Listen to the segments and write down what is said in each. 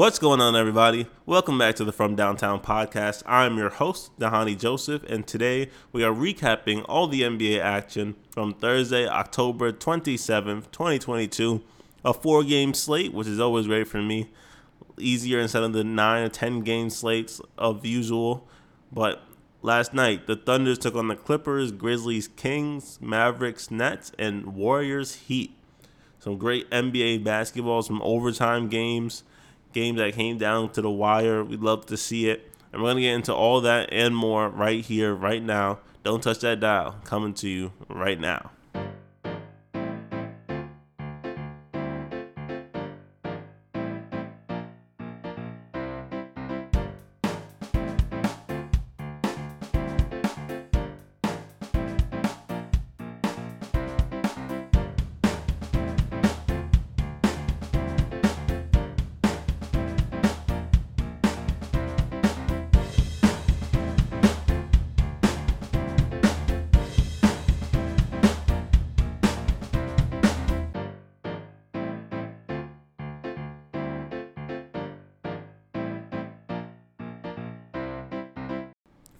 What's going on, everybody? Welcome back to the From Downtown podcast. I'm your host, Dhani Joseph, and today we are recapping all the NBA action from Thursday, October 27th, 2022. A four game slate, which is always great for me. Easier instead of the nine or 10 game slates of usual. But last night, the Thunders took on the Clippers, Grizzlies, Kings, Mavericks, Nets, and Warriors Heat. Some great NBA basketball, some overtime games games that came down to the wire. We'd love to see it. And we're going to get into all that and more right here, right now. Don't touch that dial. Coming to you right now.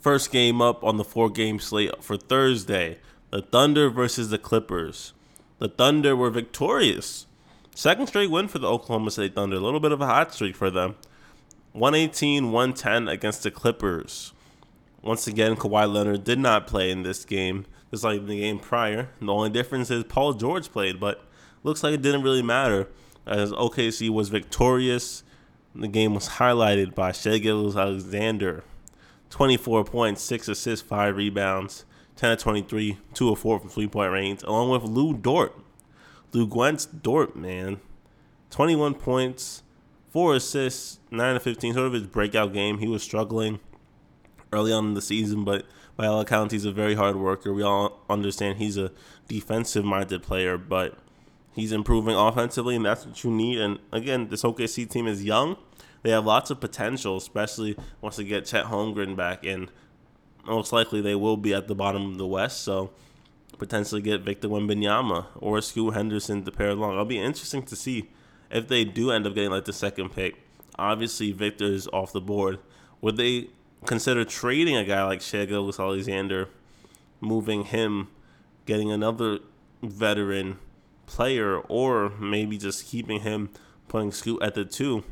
First game up on the four game slate for Thursday the Thunder versus the Clippers. The Thunder were victorious. Second straight win for the Oklahoma City Thunder. A little bit of a hot streak for them. 118 110 against the Clippers. Once again, Kawhi Leonard did not play in this game, just like the game prior. The only difference is Paul George played, but looks like it didn't really matter as OKC was victorious. The game was highlighted by Shai Gilgeous-Alexander 24 points, 6 assists, 5 rebounds, 10 of 23, 2 of 4 from three point range, along with Lu Dort. Luguentz Dort, man. 21 points, 4 assists, 9 of 15, sort of his breakout game. He was struggling early on in the season, but by all accounts, he's a very hard worker. We all understand he's a defensive minded player, but he's improving offensively, and that's what you need. And again, this OKC team is young they have lots of potential, especially once they get Chet Holmgren back, and most likely they will be at the bottom of the West. So potentially get Victor Wembanyama or Scoot Henderson to pair along. It'll be interesting to see if they do end up getting like the second pick. Obviously, Victor is off the board. Would they consider trading a guy like Shai Gilgeous-Alexander, moving him, getting another veteran player, or maybe just keeping him, putting Scoot at the two?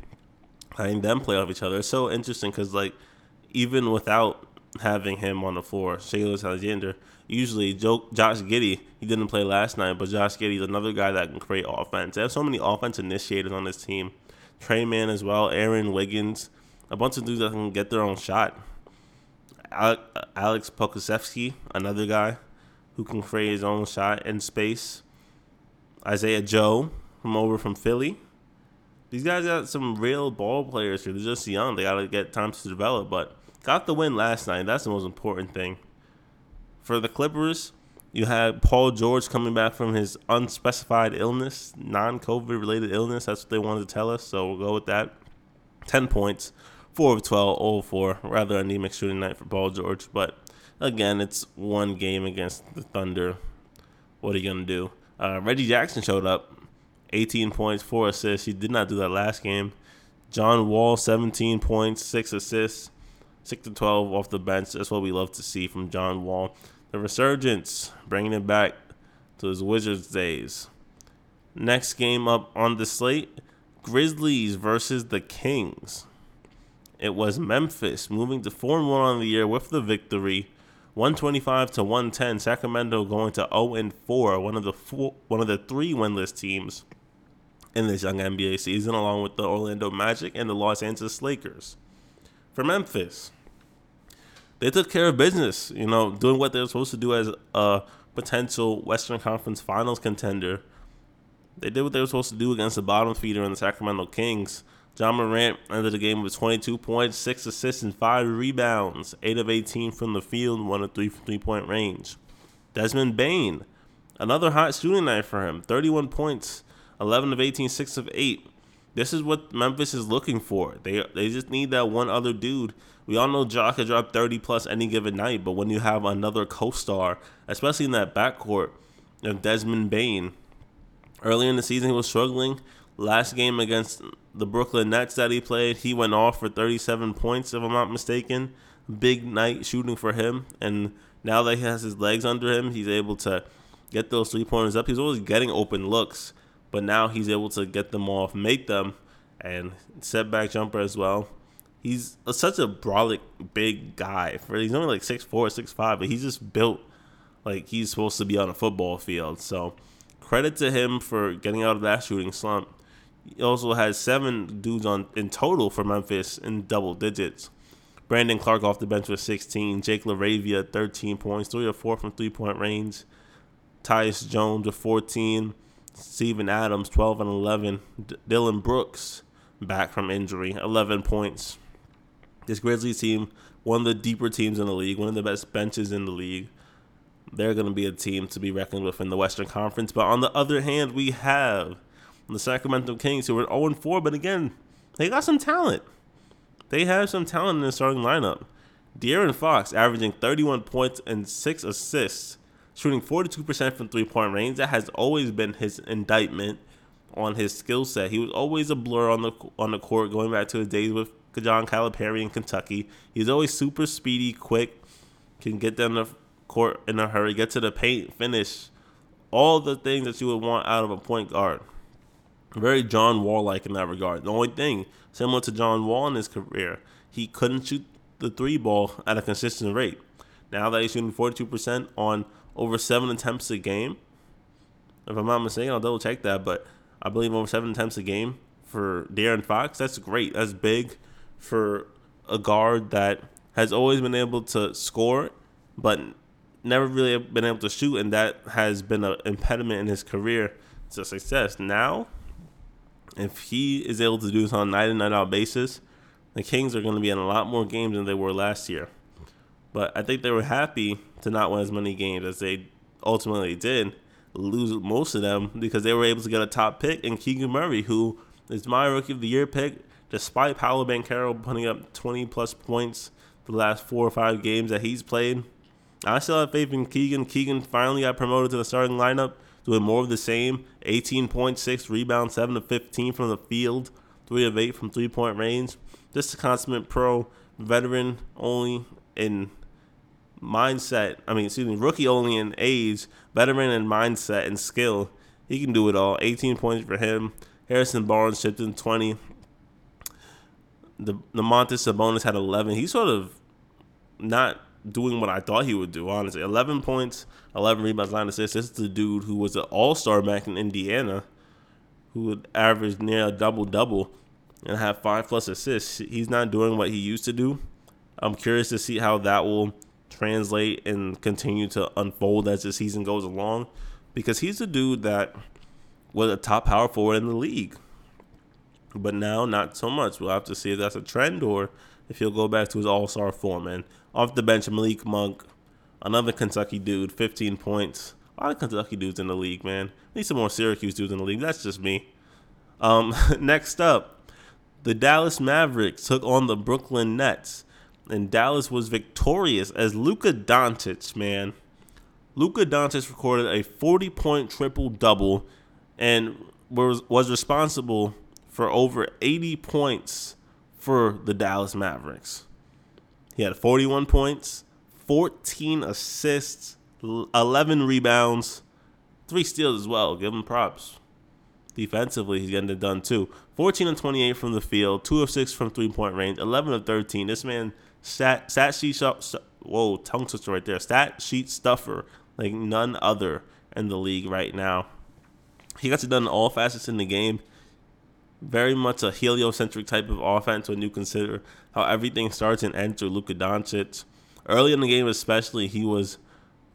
Letting them play off each other. It's so interesting because like even without having him on the floor, Shai Gilgeous-Alexander, usually Joe, Josh Giddey, he didn't play last night, but Josh Giddey is another guy that can create offense. They have so many offense initiators on this team. Tre Mann as well, Aaron Wiggins, a bunch of dudes that can get their own shot. Alex Pokusevski, another guy who can create his own shot in space. Isaiah Joe from over from Philly, these guys got some real ball players here. They're just young. They got to get time to develop, but got the win last night. That's the most important thing. For the Clippers, you had Paul George coming back from his unspecified illness, non COVID related illness. That's what they wanted to tell us, so we'll go with that. 10 points, 4 of 12, 0 4. Rather anemic shooting night for Paul George, but again, it's one game against the Thunder. What are you going to do? Uh, Reggie Jackson showed up 18 points, 4 assists. He did not do that last game. John Wall, 17 points, 6 assists, 6 to 12 off the bench. That's what we love to see from John Wall. The resurgence, bringing it back to his Wizards days. Next game up on the slate Grizzlies versus the Kings. It was Memphis moving to 4 1 on the year with the victory. 125 to 110. Sacramento going to 0 and 4, one of the four, one of the three winless teams in this young NBA season, along with the Orlando Magic and the Los Angeles Lakers. For Memphis, they took care of business, you know, doing what they're supposed to do as a potential Western Conference Finals contender. They did what they were supposed to do against the bottom feeder in the Sacramento Kings. Ja Morant ended the game with 22 points, 6 assists, and 5 rebounds, 8 of 18 from the field, 1 of 3 from three point range. Desmond Bane, another hot shooting night for him, 31 points, 11 of 18, 6 of 8. This is what Memphis is looking for. They they just need that one other dude. We all know Ja can drop 30 plus any given night, but when you have another co-star, especially in that backcourt of Desmond Bane, early in the season he was struggling. Last game against the Brooklyn Nets that he played, he went off for 37 points, if I'm not mistaken. Big night shooting for him. And now that he has his legs under him, he's able to get those three pointers up. He's always getting open looks, but now he's able to get them off, make them, and stepback jumper as well. He's a, such a brolic big guy. For he's only like six four, six five, but he's just built like he's supposed to be on a football field. So credit to him for getting out of that shooting slump. He also has seven dudes on in total for Memphis in double digits. Brandon Clarke off the bench with 16. Jake LaRavia 13 points, three or four from three point range. Tyus Jones with 14. Steven Adams 12 and 11. D- Dillon Brooks back from injury 11 points. This Grizzlies team, one of the deeper teams in the league, one of the best benches in the league. They're going to be a team to be reckoned with in the Western Conference. But on the other hand, we have the Sacramento Kings who are 0 4, but again, they got some talent. They have some talent in the starting lineup. De'Aaron Fox averaging 31 points and 6 assists, shooting 42% from three point range. That has always been his indictment on his skill set. He was always a blur on the on the court, going back to his days with John Calipari in Kentucky. He's always super speedy, quick, can get down the court in a hurry, get to the paint, finish. All the things that you would want out of a point guard. Very John Wall like in that regard. The only thing, similar to John Wall in his career, he couldn't shoot the three ball at a consistent rate. Now that he's shooting 42% on over seven attempts a game, if I'm not mistaken, I'll double check that, but I believe over seven attempts a game for De'Aaron Fox. That's great. That's big for a guard that has always been able to score, but never really been able to shoot, and that has been an impediment in his career to success. Now, if he is able to do this on a night in night out basis, the Kings are going to be in a lot more games than they were last year. But I think they were happy to not win as many games as they ultimately did, lose most of them because they were able to get a top pick in Keegan Murray, who is my rookie of the year pick, despite Paolo Banchero putting up 20 plus points the last four or five games that he's played. I still have faith in Keegan. Keegan finally got promoted to the starting lineup, doing more of the same 18.6 rebounds, 7 to 15 from the field, 3 of 8 from three point range. Just a consummate pro, veteran only in mindset. I mean, excuse me, rookie only in age, veteran in mindset and skill. He can do it all. 18 points for him. Harrison Barnes chipped in 20. The Domantas Sabonis had 11. He's sort of not doing what I thought he would do. Honestly, 11 points, 11 rebounds, 9 assists. This is the dude who was an All Star back in Indiana, who would average near a double double and have five plus assists. He's not doing what he used to do. I'm curious to see how that will translate and continue to unfold as the season goes along, because he's a dude that was a top power forward in the league. But now, not so much. We'll have to see if that's a trend or if he'll go back to his all star form. And off the bench, Malik Monk, another Kentucky dude, 15 points. A lot of Kentucky dudes in the league, man. Need some more Syracuse dudes in the league. That's just me. Um, next up, the Dallas Mavericks took on the Brooklyn Nets, and Dallas was victorious as Luka Doncic, man. Luka Doncic recorded a 40 point triple double and was was responsible for over 80 points for the Dallas Mavericks. He had 41 points, 14 assists, 11 rebounds, three steals as well. Give him props. Defensively, he's getting it done too. 14 and 28 from the field, 2 of 6 from three point range, 11 of 13. This man, stat, stat sheet, whoa, tongue twister right there. Stat sheet stuffer like none other in the league right now. He got it done in all facets in the game. Very much a heliocentric type of offense when you consider how everything starts and ends with Luka Doncic. Early in the game, especially, he was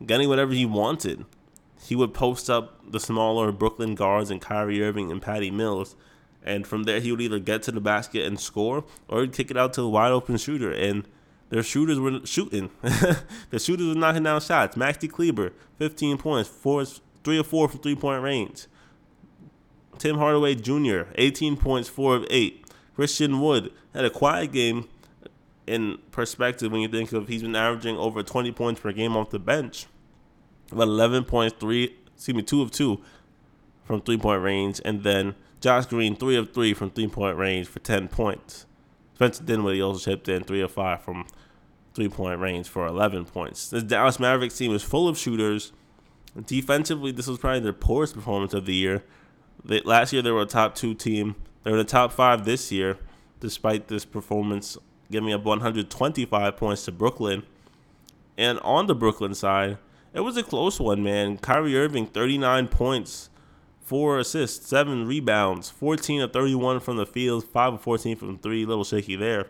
getting whatever he wanted. He would post up the smaller Brooklyn guards and Kyrie Irving and Patty Mills. And from there, he would either get to the basket and score or he'd kick it out to a wide open shooter. And their shooters were shooting. the shooters were knocking down shots. Maxi Kleber, 15 points, four, three or four from three point range. Tim Hardaway Jr., 18 points, 4 of 8. Christian Wood had a quiet game in perspective when you think of he's been averaging over 20 points per game off the bench. About 11 points, 3, excuse me, 2 of 2 from three point range, and then Josh Green, 3 of 3 from three point range for 10 points. Spencer Dinwiddie also chipped in 3 of 5 from three point range for 11 points. This Dallas Mavericks team is full of shooters. Defensively, this was probably their poorest performance of the year. They, last year, they were a top two team. They're in the top five this year, despite this performance giving up 125 points to Brooklyn. And on the Brooklyn side, it was a close one, man. Kyrie Irving, 39 points, 4 assists, 7 rebounds, 14 of 31 from the field, 5 of 14 from 3. Little shaky there.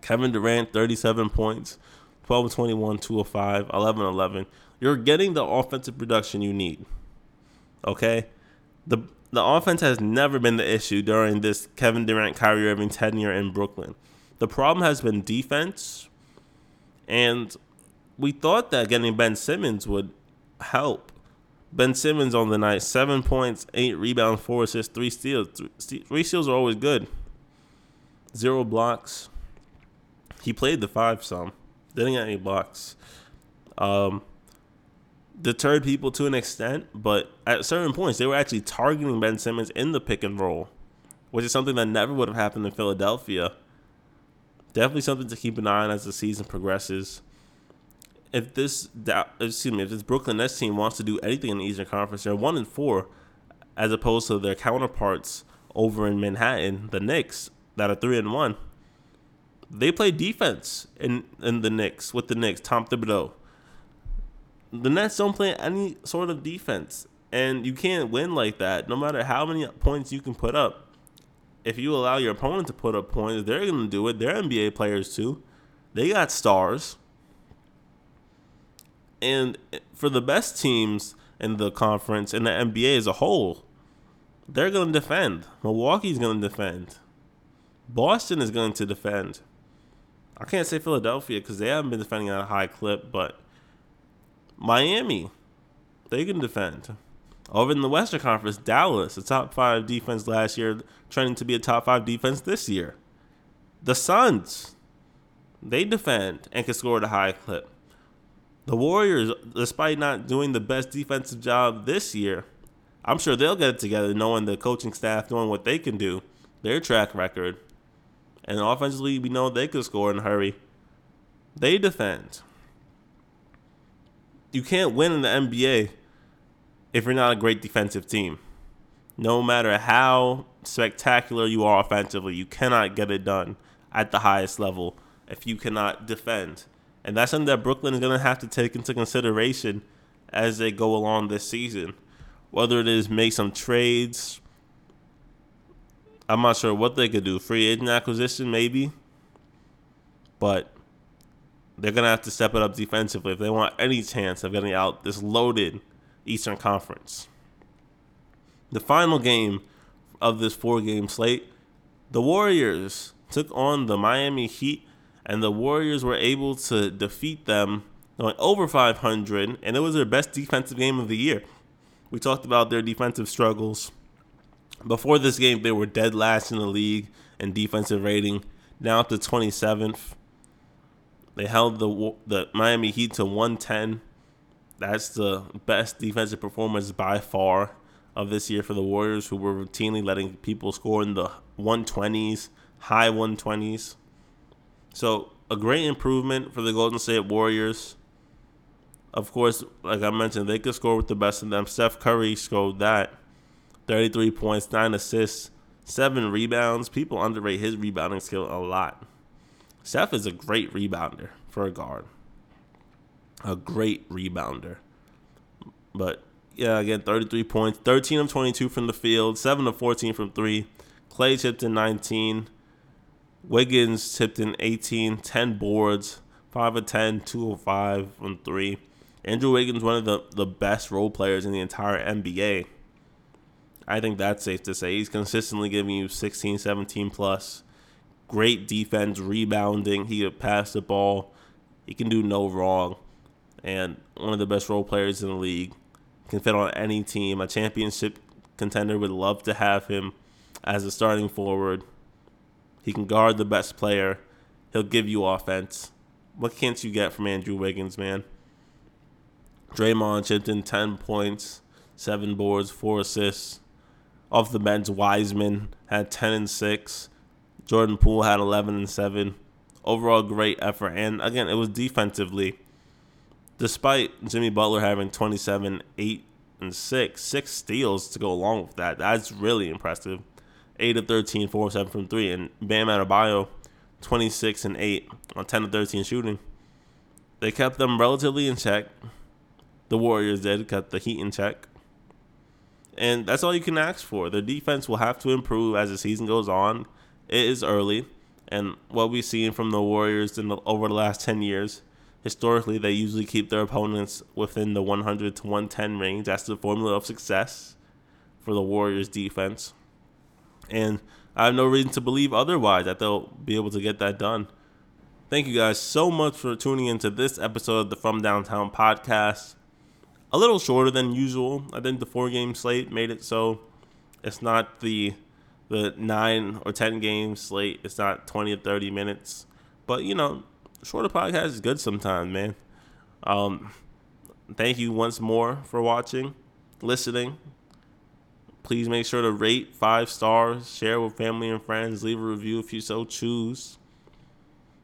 Kevin Durant, 37 points, 12 of 21, 2 of 5, 11 11. You're getting the offensive production you need. Okay? The the offense has never been the issue during this Kevin Durant, Kyrie Irving tenure in Brooklyn. The problem has been defense, and we thought that getting Ben Simmons would help. Ben Simmons on the night, seven points, eight rebounds, four assists, three steals. Three steals are always good. Zero blocks. He played the five some. Didn't get any blocks. Um, deterred people to an extent, but at certain points they were actually targeting Ben Simmons in the pick and roll, which is something that never would have happened in Philadelphia. Definitely something to keep an eye on as the season progresses. If this, excuse me, if this Brooklyn Nets team wants to do anything in the Eastern Conference, they're one and four, as opposed to their counterparts over in Manhattan, the Knicks, that are three and one. They play defense in in the Knicks with the Knicks, Tom Thibodeau the Nets don't play any sort of defense, and you can't win like that. No matter how many points you can put up, if you allow your opponent to put up points, they're going to do it. They're NBA players too. They got stars. And for the best teams in the conference and the NBA as a whole, they're going to defend. Milwaukee's going to defend. Boston is going to defend. I can't say Philadelphia because they haven't been defending at a high clip, but Miami, they can defend. Over in the Western Conference, Dallas, a top five defense last year, trending to be a top five defense this year. The Suns, they defend and can score at a high clip. The Warriors, despite not doing the best defensive job this year, I'm sure they'll get it together knowing the coaching staff, knowing what they can do, their track record. And offensively, we know they can score in a hurry. They defend you can't win in the NBA if you're not a great defensive team. No matter how spectacular you are offensively, you cannot get it done at the highest level if you cannot defend. And that's something that Brooklyn is going to have to take into consideration as they go along this season. Whether it is make some trades, I'm not sure what they could do. Free agent acquisition, maybe. But they're gonna have to step it up defensively if they want any chance of getting out this loaded Eastern Conference. The final game of this four-game slate, the Warriors took on the Miami Heat, and the Warriors were able to defeat them going over 500, and it was their best defensive game of the year. We talked about their defensive struggles. Before this game, they were dead last in the league in defensive rating, now up to 27th. They held the the Miami Heat to 110. That's the best defensive performance by far of this year for the Warriors, who were routinely letting people score in the 120s, high 120s. So a great improvement for the Golden State Warriors. Of course, like I mentioned, they could score with the best of them. Steph Curry scored that. 33 points, 9 assists, 7 rebounds. People underrate his rebounding skill a lot. Steph is a great rebounder for a guard. A great rebounder. But yeah, again, 33 points, 13 of 22 from the field, 7 of 14 from 3. Klay chipped in 19. Wiggins tipped in 18, 10 boards, 5 of 10, 2 of 5 from 3. Andrew Wiggins, one of the, the best role players in the entire NBA. I think that's safe to say. He's consistently giving you 16, 17 plus great defense, rebounding. He could pass the ball. He can do no wrong. And one of the best role players in the league. Can fit on any team. A championship contender would love to have him as a starting forward. He can guard the best player. He'll give you offense. What can't you get from Andrew Wiggins, man? Draymond chipped in 10 points, 7 boards, 4 assists. Off the bench, Wiseman had 10 and 6. Jordan Poole had 11 and 7. Overall, great effort. And again, it was defensively. Despite Jimmy Butler having 27, 8, and 6, six steals to go along with that. That's really impressive. 8 of 13, 4 of 7 from 3. And Bam Adebayo, 26 and 8 on 10 of 13 shooting. They kept them relatively in check. The Warriors did, kept the Heat in check. And that's all you can ask for. The defense will have to improve as the season goes on. It is early. And what we've seen from the Warriors in the, over the last 10 years, historically, they usually keep their opponents within the 100 to 110 range. That's the formula of success for the Warriors defense. And I have no reason to believe otherwise that they'll be able to get that done. Thank you guys so much for tuning into this episode of the From Downtown podcast. A little shorter than usual. I think the four game slate made it so it's not the the nine or ten game slate. It's not twenty or thirty minutes. But you know, shorter podcast is good sometimes, man. Um, thank you once more for watching, listening. Please make sure to rate five stars, share with family and friends, leave a review if you so choose.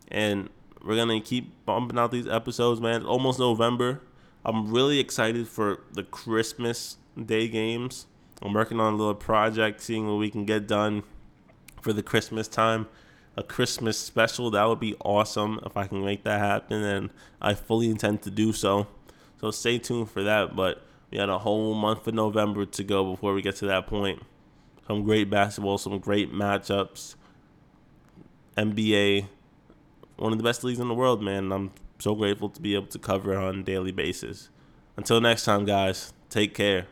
And we're gonna keep bumping out these episodes, man. It's almost November. I'm really excited for the Christmas Day games. I'm working on a little project, seeing what we can get done for the Christmas time. A Christmas special that would be awesome if I can make that happen, and I fully intend to do so. So stay tuned for that. But we had a whole month of November to go before we get to that point. Some great basketball, some great matchups. NBA, one of the best leagues in the world, man. I'm so grateful to be able to cover it on a daily basis. Until next time, guys, take care.